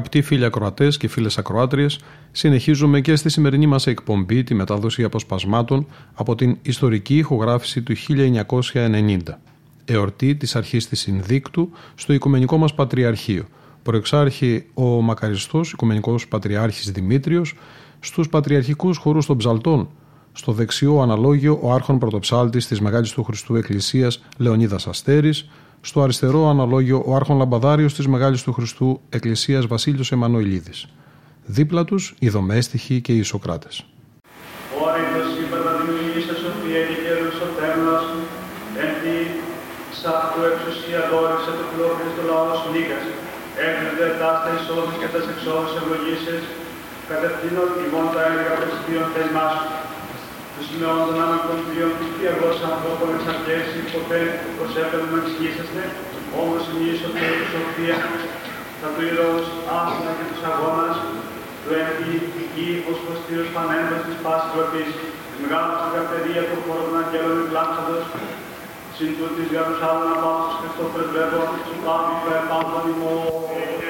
Αγαπητοί φίλοι ακροατές και φίλες ακροάτριες, συνεχίζουμε και στη σημερινή μας εκπομπή τη μετάδοση αποσπασμάτων από την ιστορική ηχογράφηση του 1990, εορτή της αρχής της Συνδίκτου στο Οικουμενικό μας Πατριαρχείο. Προεξάρχη ο μακαριστός Οικουμενικός Πατριάρχης Δημήτριος, στους πατριαρχικούς χορούς των Ψαλτών, στο δεξιό αναλόγιο ο άρχον πρωτοψάλτης της Μεγάλης του Χριστού Εκκλησίας Λεωνίδας Αστέρης, στο αριστερό αναλόγιο ο άρχον λαμπαδάριος της Μεγάλης του Χριστού Εκκλησίας Βασίλειος Εμμανουηλίδης. Δίπλα τους οι δομέστιχοι και οι Ισοκράτες. Όρητος υπερδημιουργήσε σοφία και κέρδος ο τέμνος, εν τη σάκτου εξουσία δόρισε το πλόχρης του λαός νίκας, έκρινε τα στα εισόδους και τα εξόδους ευλογήσεις, κατευθύνω ημών τα έργα πρεσβείων θέσμά σου. Του σημειών των ανακοντρίων του πιαγός ανθρώπων εξαρκέσει, ποτέ πως έπαιρνε να εξηγήσαστε, όμως ημίσονται η σοφία, τα του ηρώους άσυνα και τους αγώνας, του έμπει η ως προστήρος πανέντος της πάσης τροπής, τη μεγάλη συγκαρτερία του χώρου των αγγέλων εκλάψαντος, συν τούτης για τους άλλων απάψους Χριστό πρεσβεύω, σου πάβει το επάντων ημών.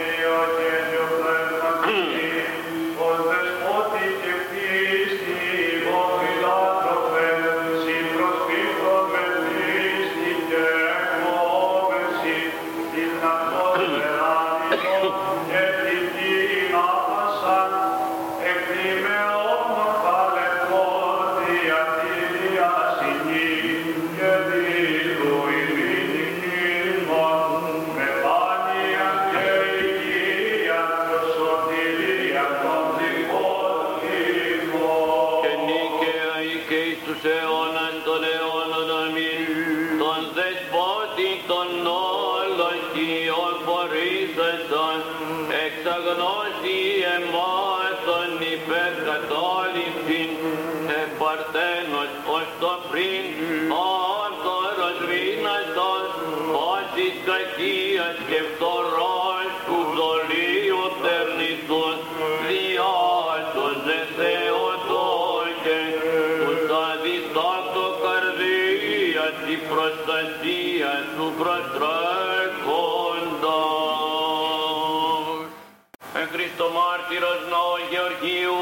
Μάρτυρος ναό Γεωργίου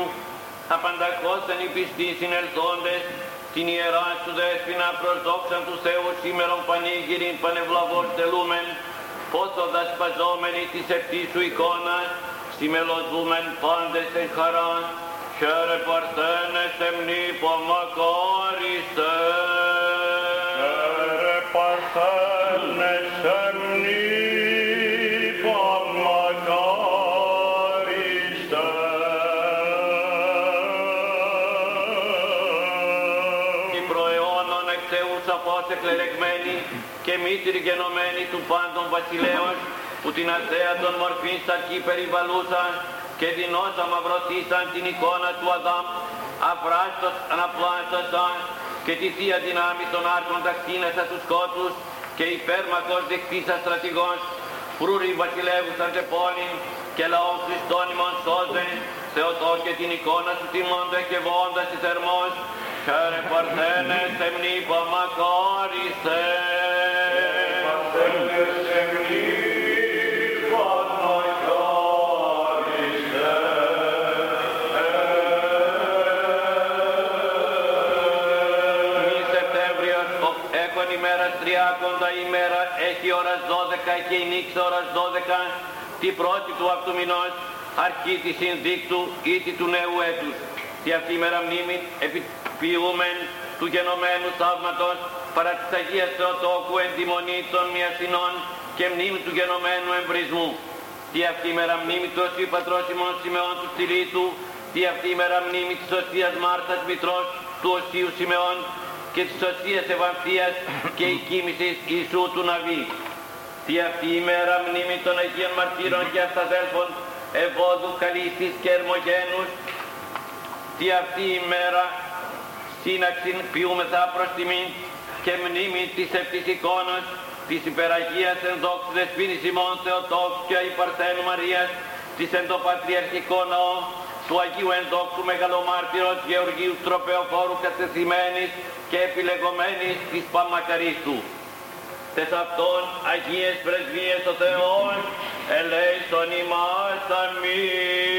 απανταχώσαν οι πιστοί συνελθόντες την Ιερά σου δέσποινα προς δόξαν του Θεού σήμερον πανήγυριν πανευλαβώς τελούμεν, πόσο δασπαζόμενοι της ευτής σου εικόνας, συμμελωδούμεν πάντες εν χαρά, χαίρε παρθένε σε μνήπο και μήτροι γενομένοι του πάντων βασιλέως, που την αθέατον μορφήν σαρκή περιβαλούσαν και δεινώς αμαυρωθήσαν την εικόνα του Αδάμ, αφράστος αναπλάστασαν και τη θεία δυνάμει των άρκων τακτίνασα τους σκότους και υπέρμακος δεκτήσα στρατηγός, φρούροι βασιλεύουσαν σε πόλην και λαόν Χριστόν ημών σώζε, Θεοτό και την εικόνα σου τιμώντα και βόντας τη θερμός, χαίρε παρθένε σε μνήπα 12 και η νύξ ώρας 12, την πρώτη του αυτού μηνός, αρχή της συνδίκτου ήτη του νέου έτους. τη αυτή μέρα μνήμη επιποιούμεν του γενομένου θαύματος παρά της Αγίας Θεοτόκου εν τη μονή των μιαστινών και μνήμη του γενομένου εμπρισμού. Τι αυτή μέρα μνήμη του Οσίου Πατρός ημών Σιμεών του Στυλίτου, τι αυτή μέρα μνήμη της Οσίας Μάρθας Μητρός του Οσίου Σιμεών και της Οσίας Ευανθίας και η κοίμησης Ιησού του Ναβί. Τι αυτή η μέρα μνήμη των Αγίων Μαρτύρων και Αυταδέλφων Ευόδου, Καλίστης και Ερμογένους. Τι αυτή η μέρα σύναξη ποιούμεθα προς τιμήν και μνήμη της ευτής εικόνος της υπεραγίας εν δόξου δεσπίνης ημών Θεοτόκου και Υπαρθένου Μαρίας της εν το πατριαρχικό ναό του Αγίου Ενδόξου Μεγαλομάρτυρος Γεωργίου Τροπεοφόρου κατεθειμένης και επιλεγωμένης της Παμακαρίστου. Τες αυτών Αγίες Πρεσβείες ο Θεός ελέησον ημάς αμήν.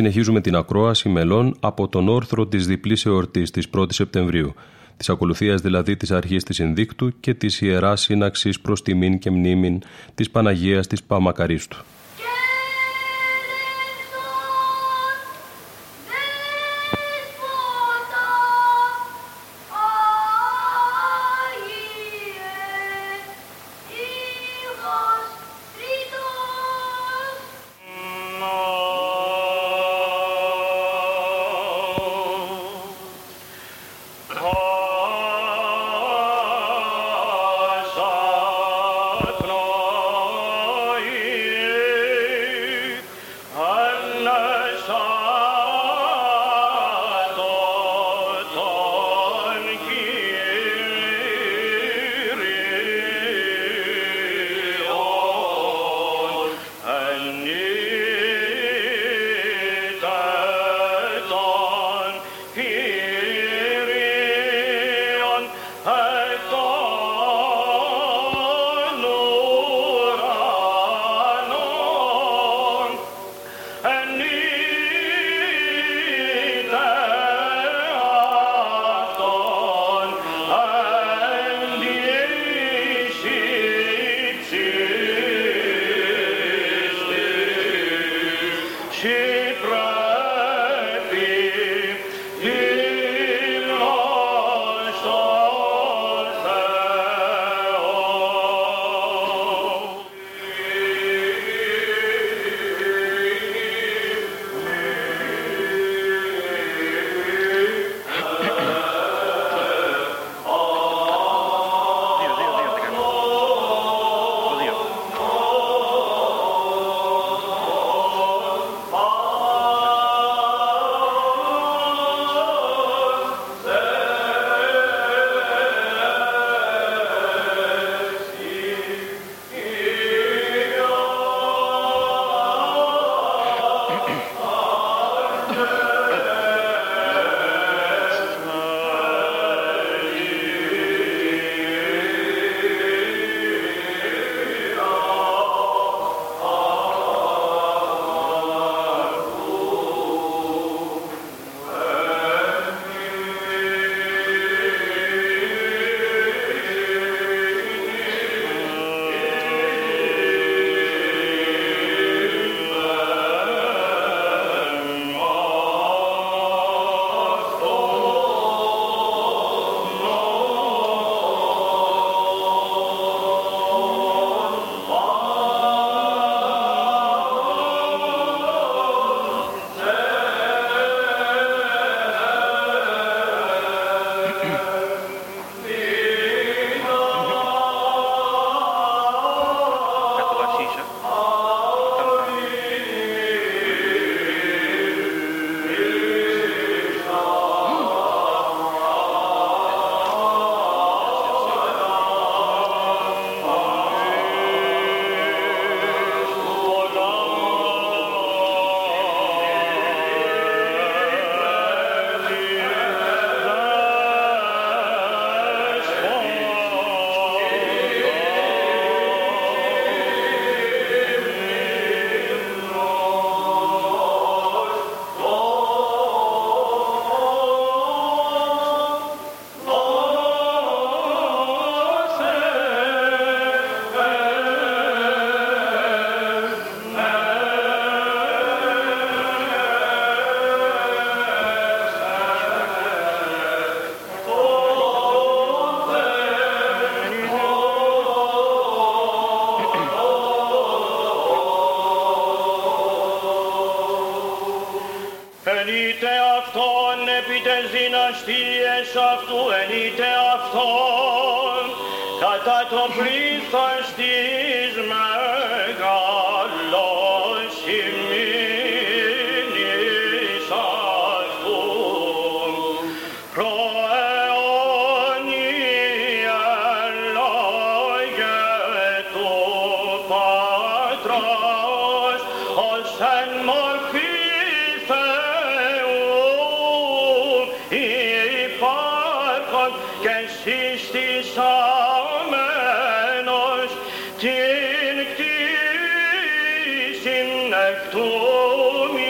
συνεχίζουμε την ακρόαση μελών από τον όρθρο της διπλής εορτής της 1η Σεπτεμβρίου, της ακολουθίας δηλαδή της αρχής της Ινδίκτου και της Ιεράς Σύναξης προς τιμήν και μνήμην της Παναγίας της Παμακαρίστου. certo mi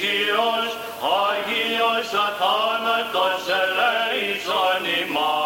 Υιός, Άγιος, αθάνατος ελέησον ημάς.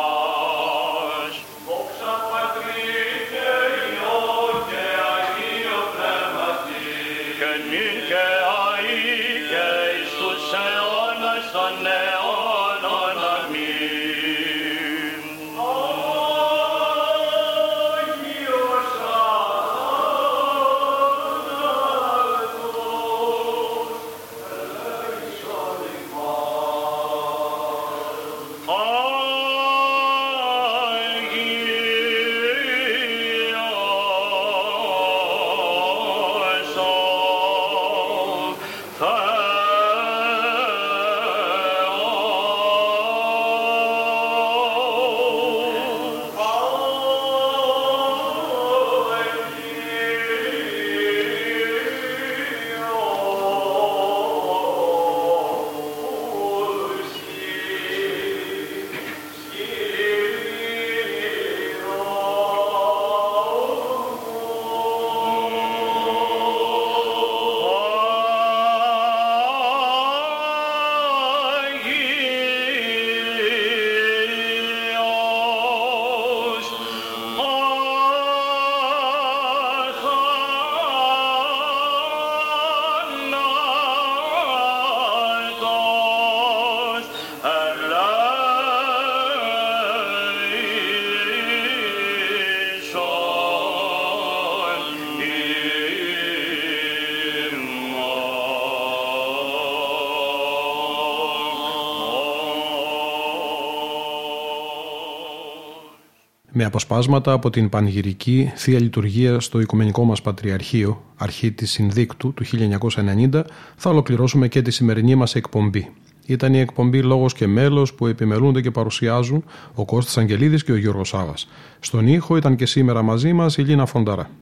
Με αποσπάσματα από την πανηγυρική Θεία Λειτουργία στο Οικουμενικό μας Πατριαρχείο, αρχή της Συνδίκτου του 1990, θα ολοκληρώσουμε και τη σημερινή μας εκπομπή. Ήταν η εκπομπή Λόγος και Μέλος που επιμελούνται και παρουσιάζουν ο Κώστας Αγγελίδης και ο Γιώργος Σάβας. Στον ήχο ήταν και σήμερα μαζί μας η Λίνα Φονταρά.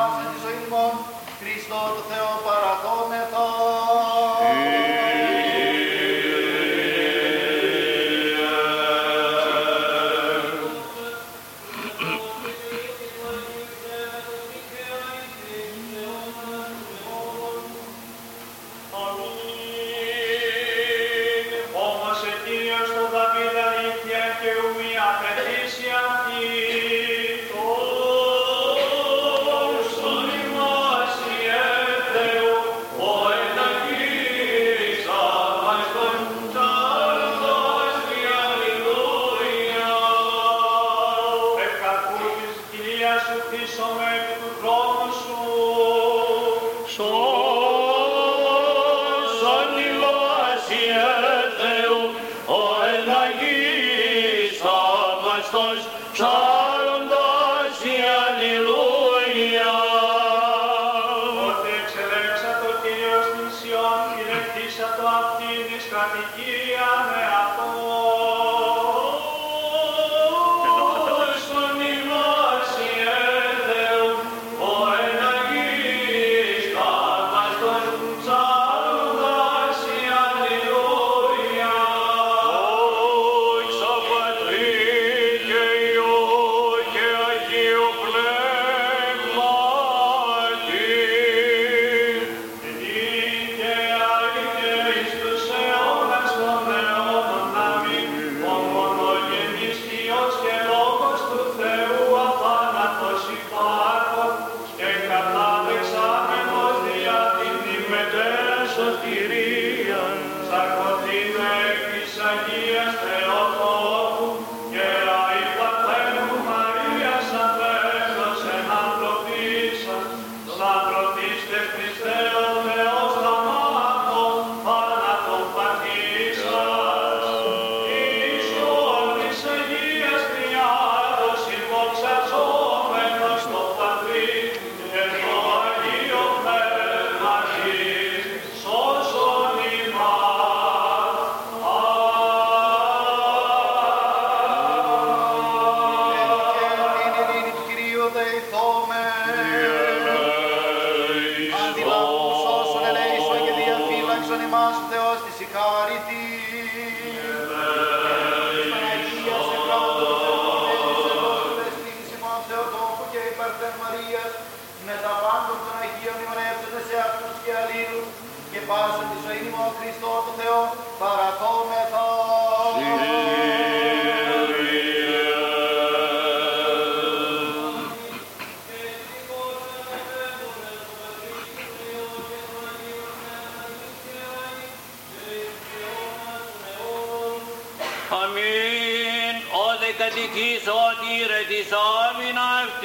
αυτή سيرة صاحب نفس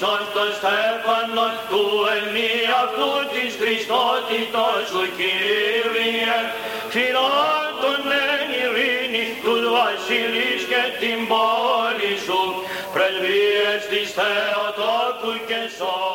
ευλόγησον το στέφανος του ενιαυτού της Χριστότητος σου Κύριε, φυλάτων εν ειρήνη τους βασιλείς και την πόλη σου, πρεσβείες της Θεοτόκου και σώου.